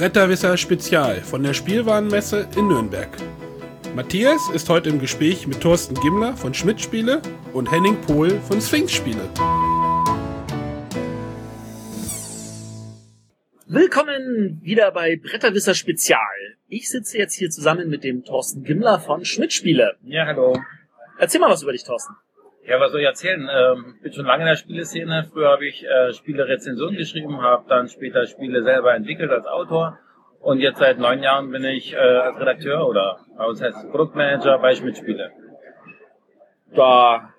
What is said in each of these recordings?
Bretterwisser Spezial von der Spielwarenmesse in Nürnberg. Matthias ist heute im Gespräch mit Thorsten Gimmler von Schmidt Spiele und Henning Pohl von Sphinx Spiele. Willkommen wieder bei Bretterwisser Spezial. Ich sitze jetzt hier zusammen mit dem Thorsten Gimmler von Schmidt Spiele. Ja, hallo. Erzähl mal was über dich, Thorsten. Ja, was soll ich erzählen? Ähm, bin schon lange in der Spieleszene. Früher habe ich äh, Spielerezensionen geschrieben, habe dann später Spiele selber entwickelt als Autor. Und jetzt seit neun Jahren bin ich äh, als Redakteur oder bei uns heißt es Produktmanager bei Schmidt Spiele. Da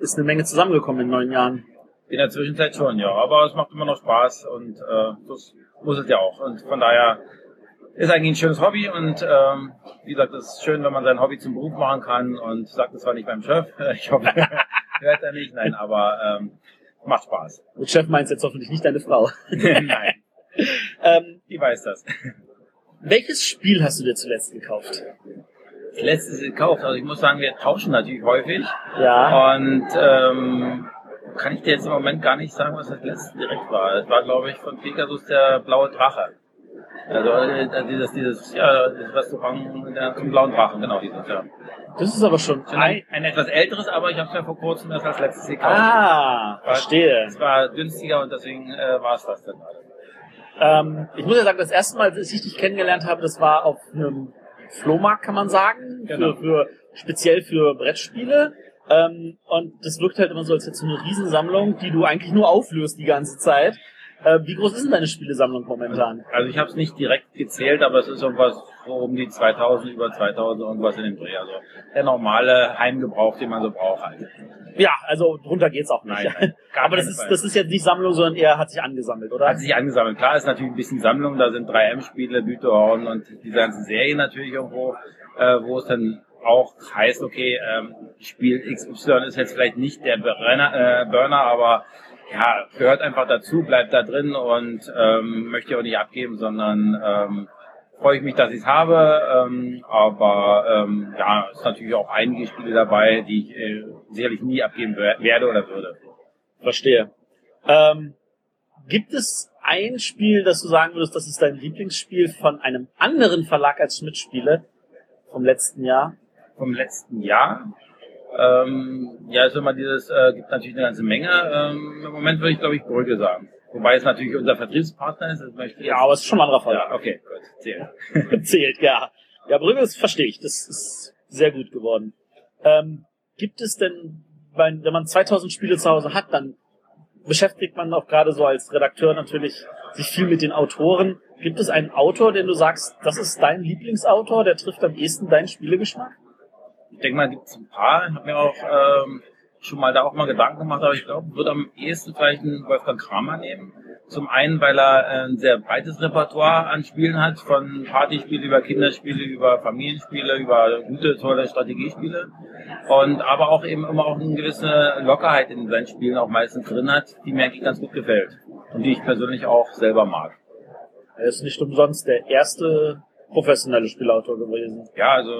ist eine Menge zusammengekommen in neun Jahren. In der Zwischenzeit schon, ja. Aber es macht immer noch Spaß und äh, das muss es ja auch. Und von daher ist eigentlich ein schönes Hobby und ähm, wie gesagt, es ist schön, wenn man sein Hobby zum Beruf machen kann und sagt es zwar nicht beim Chef, ich hoffe, hört er nicht, nein, aber ähm, macht Spaß. Mit Chef meinst jetzt hoffentlich nicht deine Frau. nein, ähm, die weiß das. welches Spiel hast du dir zuletzt gekauft? Das letzte gekauft, also ich muss sagen, wir tauschen natürlich häufig Ja. und ähm, kann ich dir jetzt im Moment gar nicht sagen, was das letzte direkt war. Es war, glaube ich, von Pegasus der blaue Drache. Also äh, dieses, dieses, ja, dieses Restaurant der, zum blauen Drachen, genau dieses, ja. Das ist aber schon ein, ein etwas älteres, aber ich habe es ja vor kurzem erst als letztes gekauft. Ah, verstehe. Es war günstiger und deswegen äh, war es das dann. Ähm, ich muss ja sagen, das erste Mal, als ich dich kennengelernt habe, das war auf einem Flohmarkt, kann man sagen, Genau. für, für speziell für Brettspiele. Ähm, und das wirkt halt immer so, als hättest du eine Riesensammlung, die du eigentlich nur auflöst die ganze Zeit. Äh, wie groß ist denn deine Spielesammlung momentan? Also ich habe es nicht direkt gezählt, aber es ist irgendwas so um die 2000, über 2000, irgendwas in dem Dreh. Also der normale Heimgebrauch, den man so braucht halt. Ja, also drunter geht's auch nicht. Nein, nein, Aber das ist, Fall. das ist jetzt nicht Sammlung, sondern eher hat sich angesammelt, oder? Hat sich angesammelt. Klar ist natürlich ein bisschen Sammlung, da sind 3M-Spiele, Büterhorn und diese ganzen Serien natürlich irgendwo, äh, wo es dann auch heißt, okay, ähm, Spiel XY ist jetzt vielleicht nicht der Burner, äh, Burner aber ja, gehört einfach dazu, bleibt da drin und ähm, möchte ich auch nicht abgeben, sondern ähm, freue ich mich, dass ich es habe. Ähm, aber ähm, ja, es ist natürlich auch einige Spiele dabei, die ich äh, sicherlich nie abgeben wer- werde oder würde. Verstehe. Ähm, gibt es ein Spiel, das du sagen würdest, das ist dein Lieblingsspiel von einem anderen Verlag als Schmidt-Spiele vom letzten Jahr? vom letzten Jahr. Ähm, ja, ist immer dieses, äh, gibt natürlich eine ganze Menge. Ähm, Im Moment würde ich, glaube ich, Brügge sagen. Wobei es natürlich unser Vertriebspartner ist. Das möchte Ja, aber es ist schon ein anderer ja, Verlag. okay, gut, zählt. Zählt, ja. Ja, Brügge, das verstehe ich. Das ist sehr gut geworden. Ähm, gibt es denn, wenn man 2000 Spiele zu Hause hat, dann beschäftigt man auch gerade so als Redakteur natürlich sich viel mit den Autoren. Gibt es einen Autor, den du sagst, das ist dein Lieblingsautor, der trifft am ehesten deinen Spielegeschmack? Ich denke mal, gibt es ein paar. Ich habe mir auch ähm, schon mal da auch mal Gedanken gemacht, aber ich glaube, würde am ehesten vielleicht einen Wolfgang Kramer nehmen. Zum einen, weil er ein sehr breites Repertoire an Spielen hat, von Partyspiele über Kinderspiele, über Familienspiele, über gute, tolle Strategiespiele. Und aber auch eben immer auch eine gewisse Lockerheit in seinen Spielen auch meistens drin hat, die mir eigentlich ganz gut gefällt. Und die ich persönlich auch selber mag. Er ist nicht umsonst der erste professionelle Spielautor gewesen. ja, also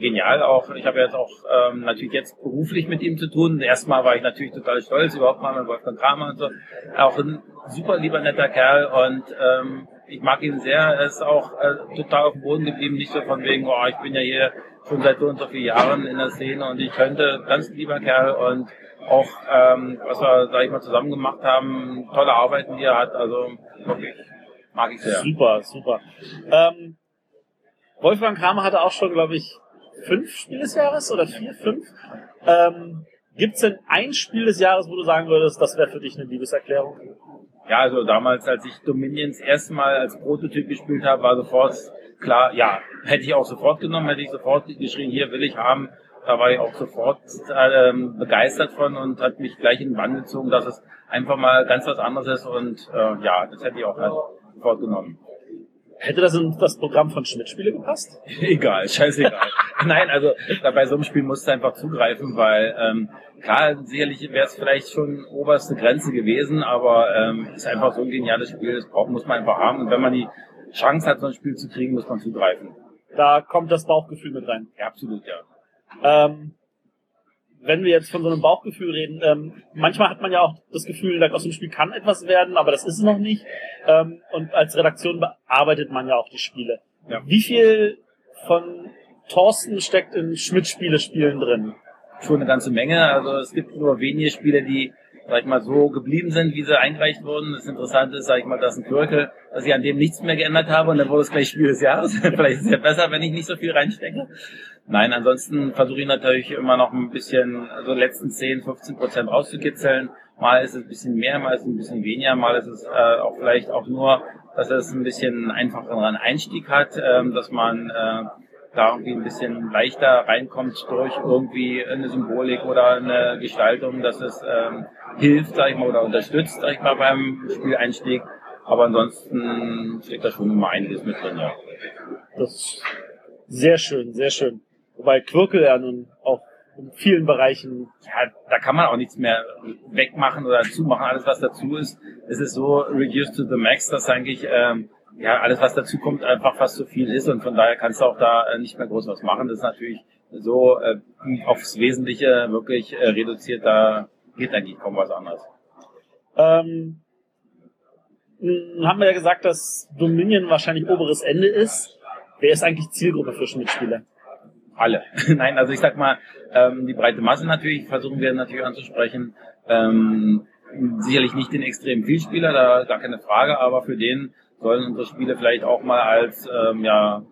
genial auch. Ich habe jetzt auch ähm, natürlich jetzt beruflich mit ihm zu tun. Erstmal war ich natürlich total stolz, überhaupt mal mit Wolfgang Kramer und so. Auch ein super lieber netter Kerl und ähm, ich mag ihn sehr. Er ist auch äh, total auf dem Boden geblieben, nicht so von wegen, oh, ich bin ja hier schon seit so und so vielen Jahren in der Szene und ich könnte, ganz lieber Kerl und auch, ähm, was wir, sag ich mal, zusammen gemacht haben, tolle Arbeiten, die er hat, also wirklich mag ich sehr. Super, super. Ähm, Wolfgang Kramer hatte auch schon, glaube ich, fünf Spiel des Jahres oder vier, fünf. Ähm, Gibt es denn ein Spiel des Jahres, wo du sagen würdest, das wäre für dich eine Liebeserklärung? Ja, also damals, als ich Dominions das erste Mal als Prototyp gespielt habe, war sofort klar, ja, hätte ich auch sofort genommen, hätte ich sofort geschrien, hier will ich haben. Da war ich auch sofort ähm, begeistert von und hat mich gleich in den Bann gezogen, dass es einfach mal ganz was anderes ist und äh, ja, das hätte ich auch halt sofort genommen. Hätte das in das Programm von Schmidt-Spiele gepasst? Egal, scheißegal. Nein, also bei so einem Spiel musst du einfach zugreifen, weil ähm, klar, sicherlich wäre es vielleicht schon oberste Grenze gewesen, aber ähm, ist einfach so ein geniales Spiel, das braucht, muss man einfach haben. Und wenn man die Chance hat, so ein Spiel zu kriegen, muss man zugreifen. Da kommt das Bauchgefühl mit rein. Ja, absolut, ja. Ähm, wenn wir jetzt von so einem Bauchgefühl reden, ähm, manchmal hat man ja auch das Gefühl, aus dem Spiel kann etwas werden, aber das ist es noch nicht. Ähm, und als Redaktion bearbeitet man ja auch die Spiele. Ja. Wie viel von Thorsten steckt in Schmidt-Spiele-Spielen drin? Schon eine ganze Menge. Also es gibt nur wenige Spiele, die sag ich mal, so geblieben sind, wie sie eingereicht wurden. Das Interessante ist, sag ich mal, dass ein Quirkel, dass ich an dem nichts mehr geändert habe und dann wurde es gleich Spiel des Jahres. Vielleicht ist es ja besser, wenn ich nicht so viel reinstecke. Nein, ansonsten versuche ich natürlich immer noch ein bisschen, so also letzten 10, 15 Prozent rauszukitzeln. Mal ist es ein bisschen mehr, mal ist es ein bisschen weniger, mal ist es äh, auch vielleicht auch nur, dass es ein bisschen einfacheren Einstieg hat, ähm, dass man äh, da irgendwie ein bisschen leichter reinkommt durch irgendwie eine Symbolik oder eine Gestaltung, dass es ähm, hilft, sag ich mal, oder unterstützt, sag ich mal, beim Spieleinstieg. Aber ansonsten steckt da schon immer einiges mit drin, ja. Das ist sehr schön, sehr schön. Wobei Quirkel ja nun auch in vielen Bereichen. Ja, da kann man auch nichts mehr wegmachen oder zumachen. Alles, was dazu ist, es ist so reduced to the max, dass eigentlich ähm, ja alles, was dazu kommt, einfach fast zu viel ist und von daher kannst du auch da äh, nicht mehr groß was machen. Das ist natürlich so äh, aufs Wesentliche wirklich äh, reduziert, da geht eigentlich kaum was anderes. Ähm, haben wir ja gesagt, dass Dominion wahrscheinlich oberes Ende ist. Wer ist eigentlich Zielgruppe für Schmidt-Spiele? Alle. Nein, also ich sag mal, ähm, die breite Masse natürlich versuchen wir natürlich anzusprechen. Ähm, sicherlich nicht den extremen Vielspieler, da gar keine Frage, aber für den sollen unsere Spiele vielleicht auch mal als ähm, ja,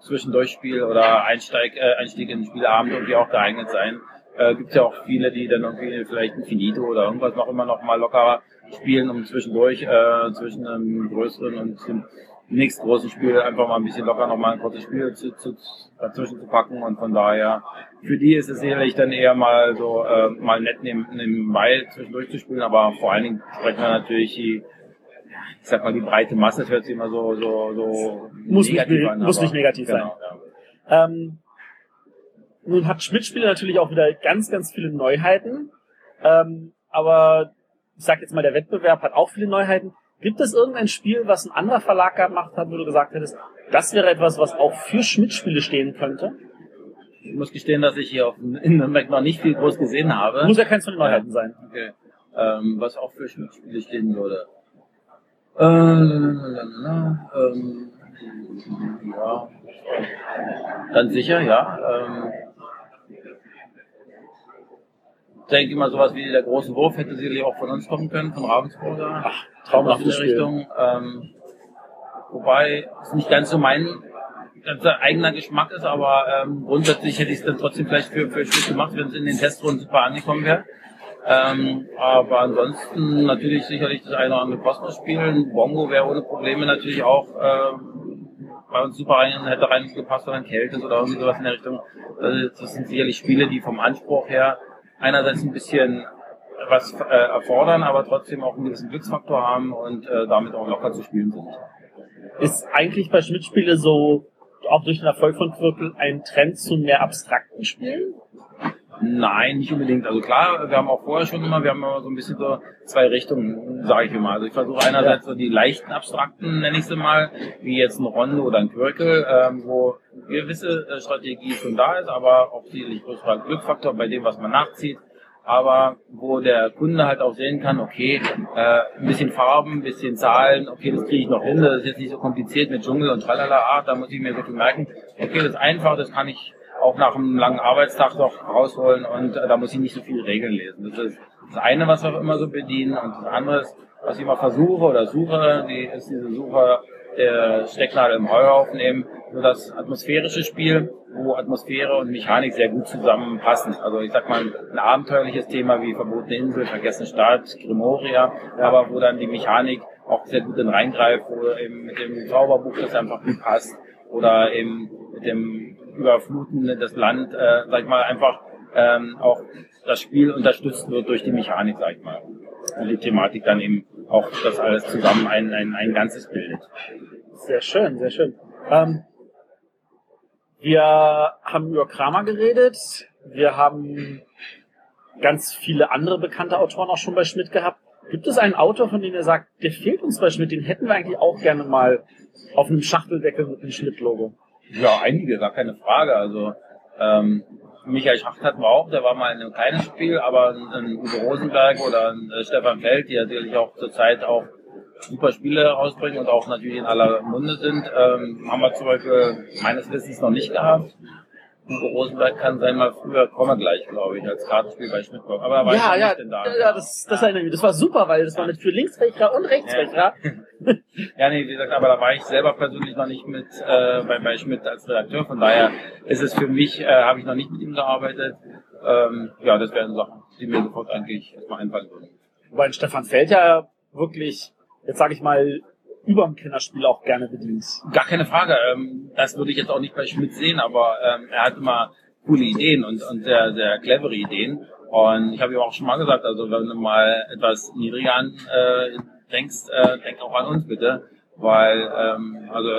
Zwischendurchspiel oder Einsteig, äh, Einstieg in den Spielabend irgendwie auch geeignet sein. Äh, Gibt ja auch viele, die dann irgendwie vielleicht ein Finito oder irgendwas noch immer noch mal lockerer spielen, um zwischendurch äh, zwischen einem größeren und dem nächsten großen Spiel einfach mal ein bisschen locker noch mal ein kurzes Spiel zu, zu, dazwischen zu packen und von daher für die ist es sicherlich dann eher mal so äh, mal nett neben, nebenbei zwischendurch zu spielen, aber vor allen Dingen sprechen wir natürlich die ich sag mal die breite Masse, das hört sich immer so so so muss negativ nicht, an, muss nicht negativ genau, sein. Ja. Ähm, nun hat Schmidt-Spiele natürlich auch wieder ganz, ganz viele Neuheiten. Ähm, aber ich sag jetzt mal, der Wettbewerb hat auch viele Neuheiten. Gibt es irgendein Spiel, was ein anderer Verlag gemacht hat, wo du gesagt hättest, das wäre etwas, was auch für Schmidt-Spiele stehen könnte? Ich muss gestehen, dass ich hier auf, in Nürnberg noch nicht viel groß gesehen habe. Muss ja keins von den Neuheiten ja. sein. Okay. Ähm, was auch für Schmidt-Spiele stehen würde. Äh, ähm, ja. Ganz sicher, ja. Ähm, denke immer sowas wie der große Wurf hätte sicherlich auch von uns kommen können, von Ravensburger. Ach, traumhaftes Richtung. Ähm, wobei es nicht ganz so mein ganzer eigener Geschmack ist, aber ähm, grundsätzlich hätte ich es dann trotzdem vielleicht für, für Schluss gemacht, wenn es in den Testrunden super angekommen wäre. Ähm, aber ansonsten natürlich sicherlich das eine oder andere Kosmos-Spiel. Bongo wäre ohne Probleme natürlich auch ähm, bei uns super rein, hätte reingepasst oder ein Keltis oder irgendwie sowas in der Richtung. Also das sind sicherlich Spiele, die vom Anspruch her einerseits ein bisschen was äh, erfordern, aber trotzdem auch einen gewissen Glücksfaktor haben und äh, damit auch locker zu spielen sind. Ist eigentlich bei Schmidt-Spiele so, auch durch den Erfolg von Quirkel, ein Trend zu mehr abstrakten Spielen? Nein, nicht unbedingt. Also klar, wir haben auch vorher schon immer, wir haben immer so ein bisschen so zwei Richtungen, sage ich immer. Also ich versuche einerseits so die leichten abstrakten, nenne ich sie mal, wie jetzt ein Rondo oder ein Quirkel, ähm, wo gewisse äh, Strategie schon da ist, aber auch sicherlich größerer Glückfaktor bei dem, was man nachzieht. Aber wo der Kunde halt auch sehen kann, okay, äh, ein bisschen Farben, ein bisschen Zahlen, okay, das kriege ich noch hin, das ist jetzt nicht so kompliziert mit Dschungel und tralala, ah, da muss ich mir viel merken, okay, das ist einfach, das kann ich auch nach einem langen Arbeitstag doch rausholen und äh, da muss ich nicht so viele Regeln lesen. Das ist das eine, was wir immer so bedienen und das andere ist, was ich immer versuche oder suche, die ist diese Suche der Stecknadel im Heuhaufen eben so das atmosphärische Spiel, wo Atmosphäre und Mechanik sehr gut zusammenpassen. Also ich sag mal, ein abenteuerliches Thema wie Verbotene Insel, Vergessene Stadt, Grimoria, aber wo dann die Mechanik auch sehr gut in reingreift, wo eben mit dem Zauberbuch das einfach gut passt oder eben mit dem Überfluten das Land, äh, sag ich mal, einfach ähm, auch das Spiel unterstützt wird durch die Mechanik, sag ich mal. Und die Thematik dann eben auch das alles zusammen ein, ein, ein Ganzes bildet. Sehr schön, sehr schön. Ähm, wir haben über Kramer geredet. Wir haben ganz viele andere bekannte Autoren auch schon bei Schmidt gehabt. Gibt es einen Autor, von dem ihr sagt, der fehlt uns bei Schmidt, den hätten wir eigentlich auch gerne mal auf einem Schachteldeckel mit einem Schmidt-Logo? Ja, einige, gar keine Frage. Also ähm, Michael Schacht hatten wir auch, der war mal in einem kleinen Spiel, aber ein, ein Uwe Rosenberg oder ein äh, Stefan Feld, die natürlich auch zurzeit auch super Spiele rausbringen und auch natürlich in aller Munde sind, ähm, haben wir zum Beispiel meines Wissens noch nicht gehabt. Uwe Rosenberg kann sein mal früher, komme gleich, glaube ich, als Kartenspiel bei Schmidtburg. Aber er war ja, ich ja, nicht denn da. ja, das, das mich. Das war super, weil das war mit für Linksfächer und Rechtsfächer. Ja, nee, wie gesagt, aber da war ich selber persönlich noch nicht mit äh, bei, bei Schmidt als Redakteur. Von daher ist es für mich, äh, habe ich noch nicht mit ihm gearbeitet. Ähm, ja, das wären Sachen, die mir sofort eigentlich erstmal einfallen würden. Wobei Stefan Feld ja wirklich, jetzt sage ich mal, überm Kennerspiel auch gerne bedient. Gar keine Frage. Ähm, das würde ich jetzt auch nicht bei Schmidt sehen, aber ähm, er hat immer coole Ideen und, und sehr, sehr clevere Ideen. Und ich habe ihm auch schon mal gesagt, also wenn du mal etwas niedriger an äh, denkst, äh, denk auch an uns bitte. Weil, ähm, also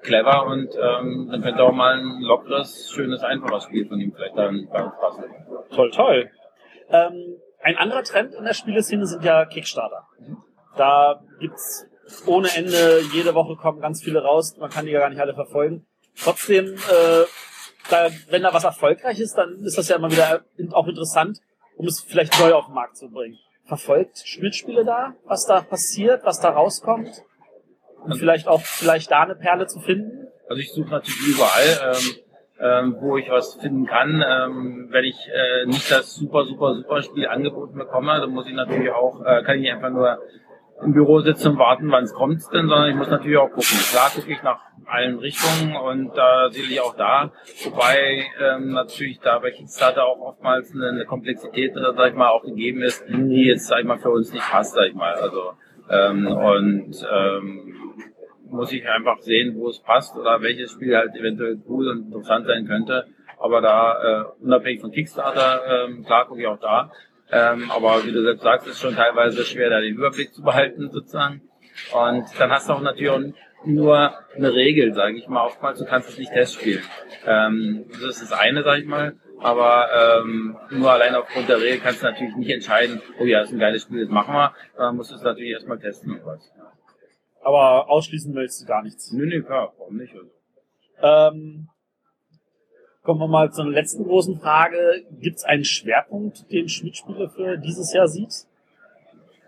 clever und ähm, dann könnte auch mal ein lockeres, schönes, einfaches Spiel von ihm vielleicht dann bei uns passen. Toll, toll. Ähm, ein anderer Trend in der Spieleszene sind ja Kickstarter. Da gibt's ohne Ende, jede Woche kommen ganz viele raus, man kann die ja gar nicht alle verfolgen. Trotzdem, äh, da, wenn da was erfolgreich ist, dann ist das ja immer wieder auch interessant, um es vielleicht neu auf den Markt zu bringen. Verfolgt Spielspiele da, was da passiert, was da rauskommt? Und vielleicht auch vielleicht da eine Perle zu finden? Also ich suche natürlich überall, ähm, ähm, wo ich was finden kann. Ähm, wenn ich äh, nicht das super, super, super Spiel angeboten bekomme, dann muss ich natürlich auch, äh, kann ich einfach nur im Büro sitzen und warten, wann es kommt denn, sondern ich muss natürlich auch gucken. Klar gucke ich nach allen Richtungen und da sehe ich auch da, wobei ähm, natürlich da bei Kickstarter auch oftmals eine, eine Komplexität, äh, sag ich mal, auch gegeben ist, die jetzt, sag ich mal, für uns nicht passt, sag ich mal. Also ähm, und ähm, muss ich einfach sehen, wo es passt oder welches Spiel halt eventuell cool und interessant sein könnte. Aber da, äh, unabhängig von Kickstarter, ähm, klar gucke ich auch da. Ähm, aber wie du selbst sagst, ist schon teilweise schwer, da den Überblick zu behalten, sozusagen. Und dann hast du auch natürlich auch nur eine Regel, sage ich mal. Oftmals, du kannst es nicht testspielen. Ähm, das ist das eine, sage ich mal. Aber ähm, nur allein aufgrund der Regel kannst du natürlich nicht entscheiden, oh ja, das ist ein geiles Spiel, das machen wir. Dann musst du es natürlich erstmal testen und was. Aber ausschließen willst du gar nichts. Nö, nee, klar, warum nicht? Also. Ähm, kommen wir mal zur letzten großen Frage. Gibt es einen Schwerpunkt, den Schmidt-Spiele für dieses Jahr sieht?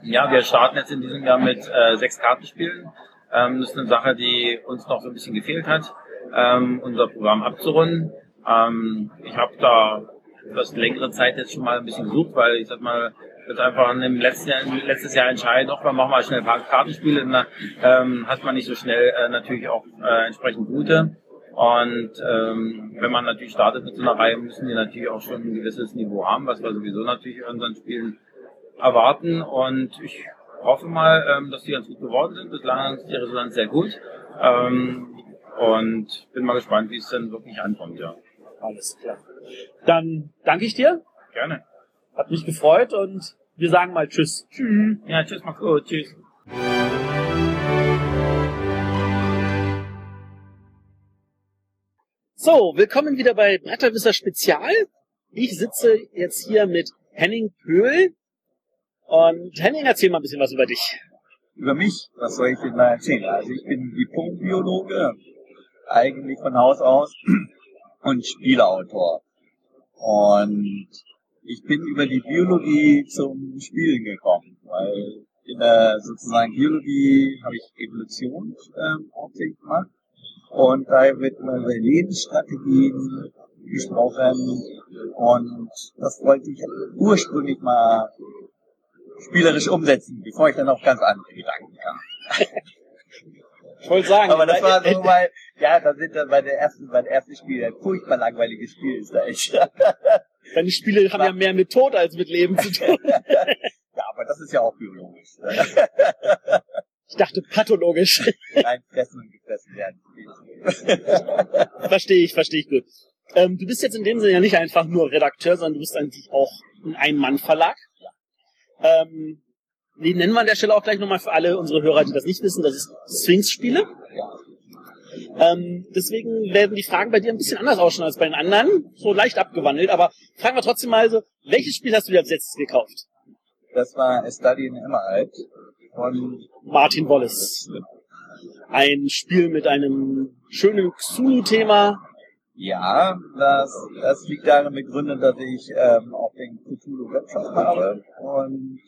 Ja, wir starten jetzt in diesem Jahr mit äh, sechs Kartenspielen. Ähm, das ist eine Sache, die uns noch so ein bisschen gefehlt hat, ähm, unser Programm abzurunden. Ähm, ich habe da das längere Zeit jetzt schon mal ein bisschen gesucht, weil ich sag mal, wird einfach im letzten Jahr, letztes Jahr entscheiden, auch wir machen mal schnell ein paar Kartenspiele, dann ähm, hat man nicht so schnell äh, natürlich auch äh, entsprechend gute. Und ähm, wenn man natürlich startet mit so einer Reihe, müssen die natürlich auch schon ein gewisses Niveau haben, was wir sowieso natürlich in unseren Spielen erwarten. Und ich hoffe mal, ähm, dass die ganz gut geworden sind. Bislang ist die Resonanz sehr gut. Ähm, und bin mal gespannt, wie es dann wirklich ankommt, ja. Alles klar. Dann danke ich dir. Gerne. Hat mich gefreut und wir sagen mal Tschüss. Tschüss. Ja, tschüss, mach's gut. Tschüss. So, willkommen wieder bei Bretterwisser Spezial. Ich sitze jetzt hier mit Henning Pöhl. Und Henning, erzähl mal ein bisschen was über dich. Über mich, was soll ich denn da erzählen? Also ich bin Diplom-Biologe, eigentlich von Haus aus, und Spieleautor. Und ich bin über die Biologie zum Spielen gekommen, weil in der sozusagen Biologie habe ich Evolution hauptsächlich gemacht und da wird über Lebensstrategien gesprochen und das wollte ich ursprünglich mal spielerisch umsetzen, bevor ich dann auf ganz andere Gedanken kam. Ich wollte sagen, Aber das war so, weil, ja, da sind dann bei der ersten, bei der ersten Spiel ein furchtbar langweiliges Spiel ist da echt. Deine Spiele haben ja mehr mit Tod als mit Leben zu tun. ja, aber das ist ja auch biologisch. Ich dachte pathologisch. Nein, fressen und gefressen werden. verstehe ich, verstehe ich gut. Ähm, du bist jetzt in dem Sinne ja nicht einfach nur Redakteur, sondern du bist eigentlich auch ein Ein-Mann-Verlag. Ähm, die nennen wir an der Stelle auch gleich nochmal für alle unsere Hörer, die das nicht wissen, das ist Sphinx-Spiele. Ähm, deswegen werden die Fragen bei dir ein bisschen anders ausschauen als bei den anderen, so leicht abgewandelt, aber fragen wir trotzdem mal so, welches Spiel hast du dir als letztes gekauft? Das war A Study in Emerald von Martin Wallace. Ein Spiel mit einem schönen Xulu-Thema, Ja, das, das liegt darin begründet, dass ich ähm, auch den Cthulhu Webshop habe und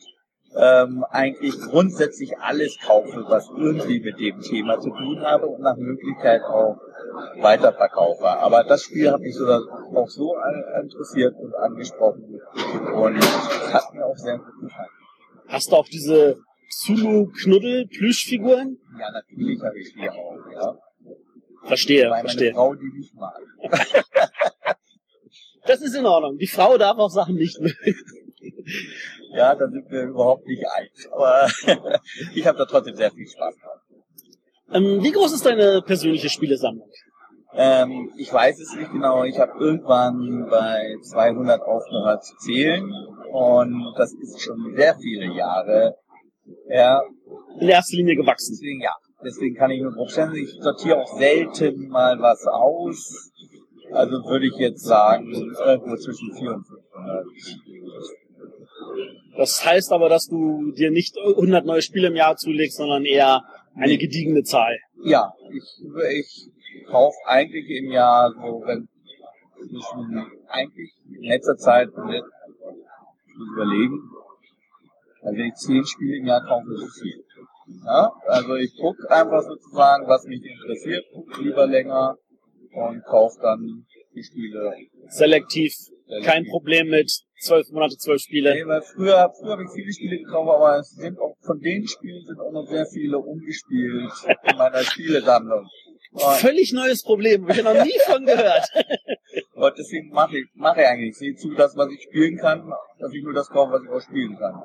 ähm, eigentlich grundsätzlich alles kaufe, was irgendwie mit dem Thema zu tun habe und nach Möglichkeit auch weiterverkaufe. Aber das Spiel hat mich so, auch so interessiert und angesprochen und es hat mir auch sehr gut gefallen. Hast du auch diese Zulu-Knuddel-Plüschfiguren? Ja, natürlich habe ich die auch, ja. Verstehe, Weil verstehe. meine Frau die nicht mag. Das ist in Ordnung. Die Frau darf auch Sachen nicht mögen. Ja, da sind wir überhaupt nicht eins. Aber ich habe da trotzdem sehr viel Spaß dran. Ähm, wie groß ist deine persönliche Spielesammlung? Ähm, ich weiß es nicht genau. Ich habe irgendwann bei 200 aufgehört zu zählen. Und das ist schon sehr viele Jahre. Ja, In erster Linie gewachsen. deswegen ja. Deswegen kann ich nur grob schätzen. Ich sortiere auch selten mal was aus. Also würde ich jetzt sagen, irgendwo zwischen 400 und 500. Das heißt aber, dass du dir nicht 100 neue Spiele im Jahr zulegst, sondern eher eine gediegene Zahl. Ja, ich, ich kaufe eigentlich im Jahr so, wenn zwischen, eigentlich in letzter Zeit, ich muss überlegen, also wenn ich zehn Spiele im Jahr kaufe, ist es viel. Ja, also ich gucke einfach sozusagen, was mich interessiert, gucke lieber länger und kaufe dann die Spiele. Selektiv, Selektiv. kein Problem mit 12 Monate, 12 Spiele. Nee, weil früher, früher habe ich viele Spiele gekauft, aber es sind auch, von den Spielen sind auch noch sehr viele umgespielt in meiner Spielesammlung. Und Völlig neues Problem, habe ich noch nie von gehört. Und deswegen mache ich, mache ich eigentlich. Ich sehe zu, das, was ich spielen kann, dass ich nur das kaufe, was ich auch spielen kann.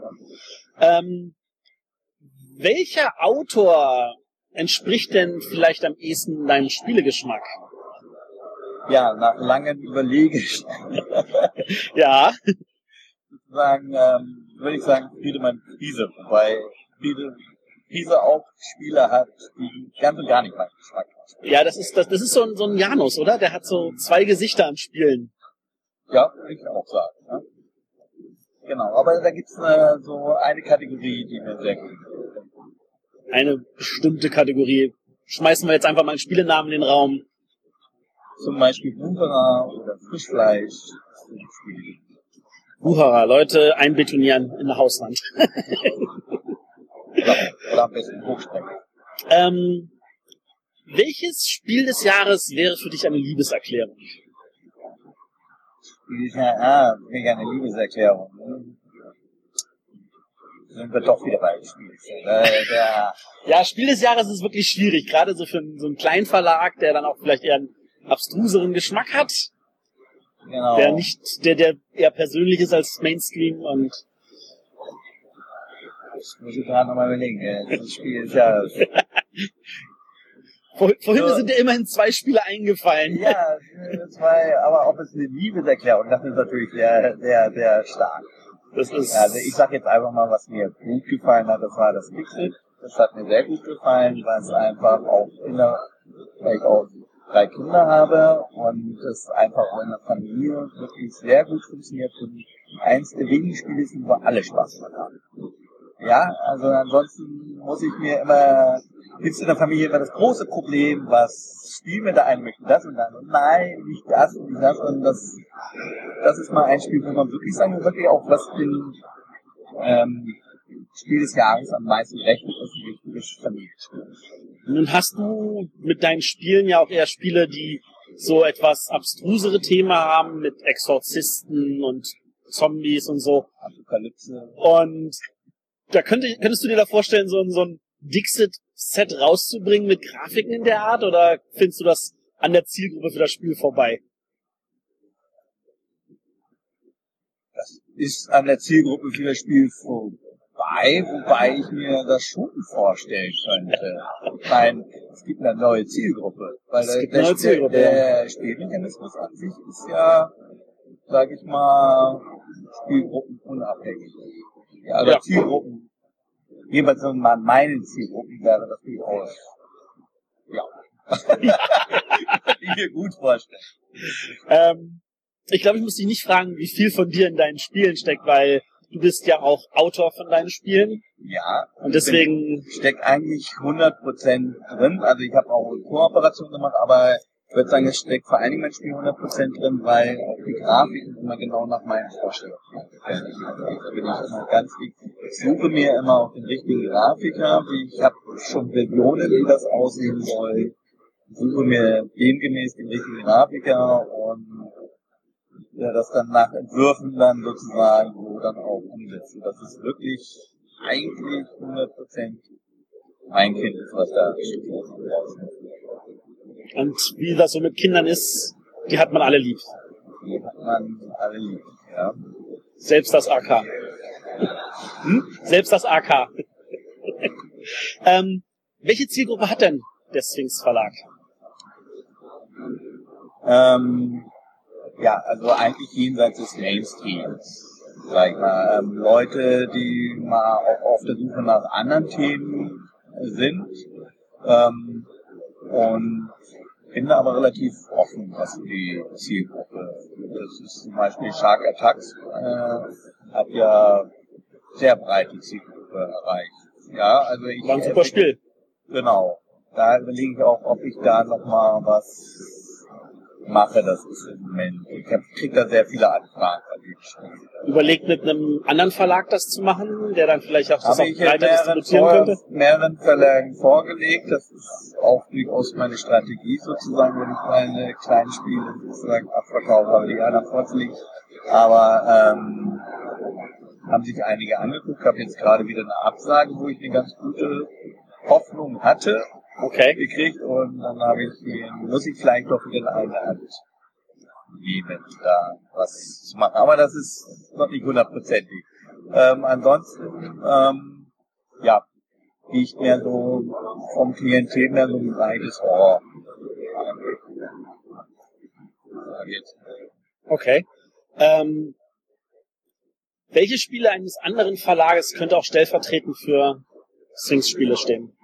Ähm, welcher Autor entspricht denn vielleicht am ehesten deinem Spielegeschmack? Ja, nach langem Überlegen Ja, sozusagen, ähm, würde ich sagen, Friedemann Friese, wobei Friede, Friese auch Spiele hat, die ganz und gar nicht meinen Geschmack haben. ja, das ist das, das ist so ein, so ein Janus, oder? Der hat so zwei Gesichter am Spielen. Ja, würde ich auch sagen. Ja. Genau, aber da gibt's eine, so eine Kategorie, die mir sehr gut gefällt. Eine bestimmte Kategorie. Schmeißen wir jetzt einfach mal einen Spielenamen in den Raum. Zum Beispiel Wucherer oder Frischfleisch. Wucherer, Leute einbetonieren in der Hauswand. Oder, oder am besten Hochstrecke. Ähm, welches Spiel des Jahres wäre für dich eine Liebeserklärung? Die ist ja, ah, mega eine Liebeserklärung. ne? Sind wir doch wieder bei Spiel. Ja, Spiel des Jahres ist wirklich schwierig, gerade so für einen- so einen kleinen Verlag, der dann auch vielleicht eher einen abstruseren Geschmack hat, genau. der nicht, der, der eher persönlich ist als Mainstream und Ich muss ich gerade nochmal überlegen. äh, Das Spiel ist ja, vor, vorhin Ja. sind dir immerhin zwei Spiele eingefallen. ja, zwei, aber ob es eine Liebeserklärung, das ist natürlich sehr, sehr, sehr stark. Das ist, Also ich sag jetzt einfach mal, was mir gut gefallen hat, das war das Pixel. Das hat mir sehr gut gefallen, weil es einfach auch in der, weil ich auch drei Kinder habe und es einfach auch in der Familie wirklich sehr gut funktioniert und eins der wenigen Spiele ist, wo alle Spaß dran haben. Ja, also ansonsten muss ich mir immer, gibt's in der Familie immer das große Problem, was spielen wir da ein, möchten das und dann und nein, nicht das und nicht das und das, das ist mal ein Spiel, wo man wirklich sagen, wirklich auch was den ähm, Spiel des Jahres am meisten rechnet, ist ein richtiges Familienspiel. Nun hast du mit deinen Spielen ja auch eher Spiele, die so etwas abstrusere Themen haben mit Exorzisten und Zombies und so. Apokalypse. Und da könnte, könntest du dir da vorstellen, so ein, so ein Dixit-Set rauszubringen mit Grafiken in der Art oder findest du das an der Zielgruppe für das Spiel vorbei? Das ist an der Zielgruppe für das Spiel vorbei, wobei ich mir das schon vorstellen könnte. Ich meine, es gibt eine neue Zielgruppe. Weil Es der, gibt der, eine neue Zielgruppe, der Spielmechanismus an sich ist ja, sag ich mal, Spielgruppenunabhängig. Ja, also Ja. Zielgruppen, jeweils so mal meinen Zielgruppen wäre das durchaus, ja. Ich mir gut vorstellen. Ähm, ich glaube, ich muss dich nicht fragen, wie viel von dir in deinen Spielen steckt, weil du bist ja auch Autor von deinen Spielen Ja. und deswegen steckt eigentlich 100% drin. Also ich habe auch Kooperation gemacht, aber würde sagen, es steckt vor Dingen mein Spiel 100% drin, weil die Grafiken immer genau nach meinen Vorstellungen werden. Ich immer ganz. Ich suche mir immer auch den richtigen Grafiker. Ich habe schon Versionen, wie das aussehen soll. Ich suche mir demgemäß den richtigen Grafiker und ja, das dann nach Entwürfen dann sozusagen so dann auch umsetzen. Das ist wirklich eigentlich 100% mein Kind was da steht. Und wie das so mit Kindern ist, die hat man alle lieb. Die hat man alle lieb, ja. Selbst das AK. Hm? Selbst das AK. ähm, welche Zielgruppe hat denn der Sphinx Verlag? Ähm, ja, also eigentlich jenseits des Mainstreams. Sag ich mal, ähm, Leute, die mal auch auf der Suche nach anderen Themen sind. Ähm, und bin aber relativ offen, was die Zielgruppe. Das ist zum Beispiel Shark Attacks, äh, hat ja sehr breit die Zielgruppe erreicht. Ja, also ich. War super Spiel. Genau. Da überlege ich auch, ob ich da nochmal was mache, das ist im Moment. Ich kriege da sehr viele Anfragen Überlegt mit einem anderen Verlag das zu machen, der dann vielleicht auch das Habe auch ich mehreren, distributieren vor, könnte? mehreren Verlagen vorgelegt. Das ist auch durchaus meine Strategie sozusagen, wenn ich meine kleinen Spiele sozusagen abverkaufe, habe die anderen vorzulegen. Aber ähm, haben sich einige angeguckt, habe jetzt gerade wieder eine Absage, wo ich eine ganz gute Hoffnung hatte, Okay. gekriegt und dann habe ich, muss ich vielleicht doch wieder eine Hand nehmen, da was zu machen. Aber das ist noch nicht hundertprozentig. Ähm, ansonsten, ähm, ja, ich mehr so vom Klientel mehr so ein breites Horror. Okay. Ähm, welche Spiele eines anderen Verlages könnte auch stellvertretend für Sphinx-Spiele stehen?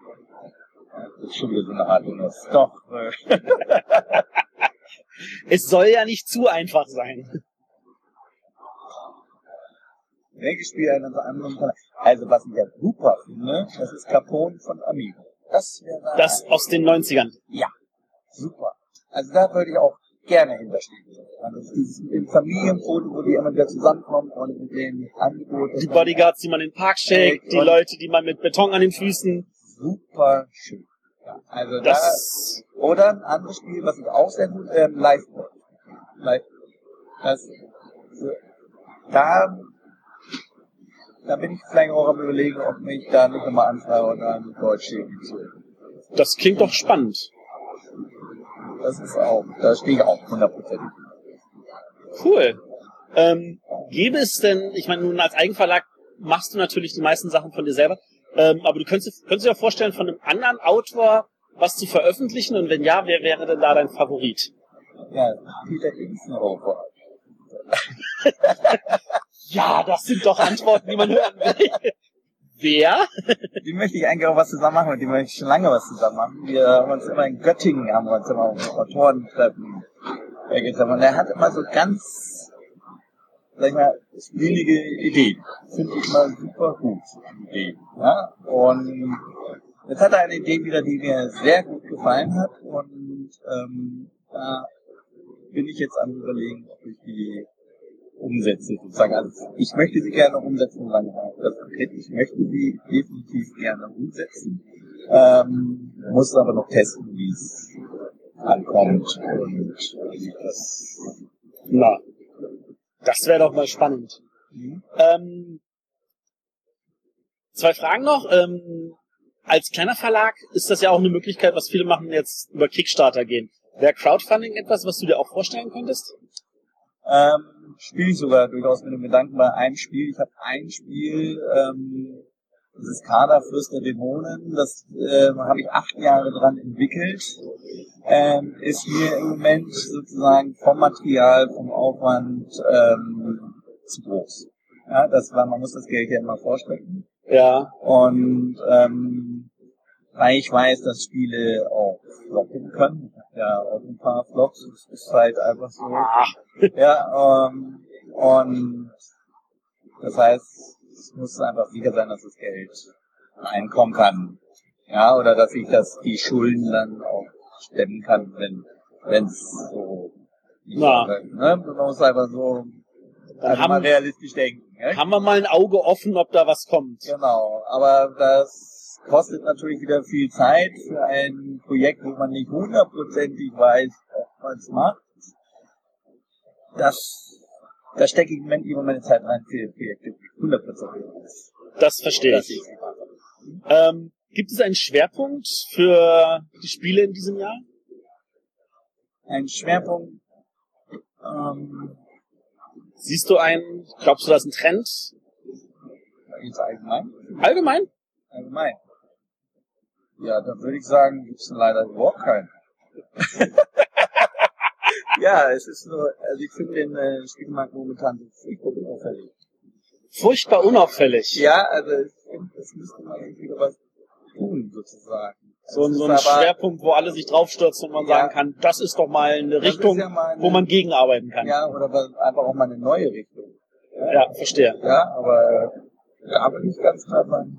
Das ist schon wieder so eine Art Nuss. Doch, äh, Es soll ja nicht zu einfach sein. welches Spiel eines anderen? Also was ich ja super finde, das ist Capone von Amigo. Das wäre Das aus den 90ern. Ja, super. Also da würde ich auch gerne hinterstehen. Also dieses im Familienfoto, wo die immer wieder zusammenkommen und mit den Angeboten. Die Bodyguards, die man in den Park schickt, die Leute, die man mit Beton an den Füßen. Super schön. Ja, also Das, da, oder ein anderes Spiel, was ich auch sehr gut, ähm, Live. Live. Das, so, da, da bin ich vielleicht auch am überlegen, ob mich da nicht nochmal anfrage oder ein Deutsch zu. das klingt doch spannend. Das ist auch, da stehe ich auch hundertprozentig. Cool. Ähm, gäbe es denn, ich meine, nun als Eigenverlag machst du natürlich die meisten Sachen von dir selber, ähm, aber du könntest, könntest dir auch vorstellen, von einem anderen Autor was zu veröffentlichen und wenn ja, wer wäre denn da dein Favorit? Ja, Peter Insenhofer. Ja, das sind doch Antworten, die man hören will. Wer? Die möchte ich eigentlich auch was zusammen machen, mit dem möchte ich schon lange was zusammen machen. Wir haben uns immer in Göttingen, haben wir uns immer auf Autorentreffen äh, getroffen. Und er hat immer so ganz, sag ich mal, spielige Ideen. Finde ich immer super gut, Ideen. Ja? Und jetzt hat er eine Idee wieder, die mir sehr gut gefallen hat. Und ähm, da bin ich jetzt am überlegen, ob ich die umsetze sozusagen. Also ich möchte sie gerne umsetzen, lange das konkret. Ich möchte sie definitiv gerne umsetzen, ähm, muss aber noch testen, wie es ankommt und wie das. Na, das wäre doch mal spannend. Mhm. Ähm, zwei Fragen noch. Ähm, als kleiner Verlag ist das ja auch eine Möglichkeit, was viele machen, jetzt über Kickstarter gehen. Wäre Crowdfunding etwas, was du dir auch vorstellen könntest? Ähm, spiele ich sogar durchaus mit dem Gedanken bei einem Spiel. Ich habe ein Spiel, ähm, das ist Kader Fürst der Dämonen, das ähm, habe ich acht Jahre dran entwickelt. Ähm, ist mir im Moment sozusagen vom Material, vom Aufwand ähm, zu groß. Ja, das war, man muss das Geld ja immer vorstrecken. Ja. Und ähm, weil ich weiß, dass Spiele auch floppen können. Ja, auch ein paar Flops. Es ist halt einfach so. Ja, ähm, und das heißt, es muss einfach sicher sein, dass das Geld einkommen kann. Ja, oder dass ich das die Schulden dann auch stemmen kann, wenn wenn es so Na. läuft, ne? Man muss einfach so Dann mal haben, realistisch denken. Ne? haben wir mal ein Auge offen, ob da was kommt. Genau, aber das kostet natürlich wieder viel Zeit für ein Projekt, wo man nicht hundertprozentig weiß, ob man es macht. Das, da stecke ich im Moment lieber meine Zeit rein für Projekte, hundertprozentig weiß. Das verstehe Das ich. Ähm, gibt es einen Schwerpunkt für die Spiele in diesem Jahr? Ein Schwerpunkt, ähm, Siehst du einen, glaubst du, das ist ein Trend? jetzt allgemein, Allgemein? allgemein. Ja, dann würde ich sagen, gibt es leider überhaupt keinen. ja, es ist nur, also ich finde den äh, Spielmarkt momentan so furchtbar unauffällig. Furchtbar unauffällig. Ja, also ich finde, es müsste man irgendwie wieder was tun, sozusagen. So, ein- Es so ein Schwerpunkt, wo alle sich draufstürzen und man Ja. sagen kann, das ist doch mal eine Richtung, ja mal eine- wo man gegenarbeiten kann. Ja, oder einfach auch mal eine neue Richtung. Ja, verstehe. Ja, aber ja, aber nicht ganz klar sagen,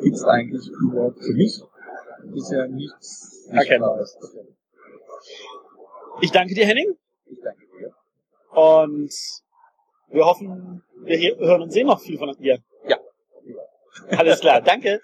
gibt es eigentlich überhaupt für mich bisher nichts Erkennbares. Sichtbares. Ich danke dir, Henning. Ich danke dir. Und wir hoffen, wir hören und sehen noch viel von dir. Ja. Alles klar, danke.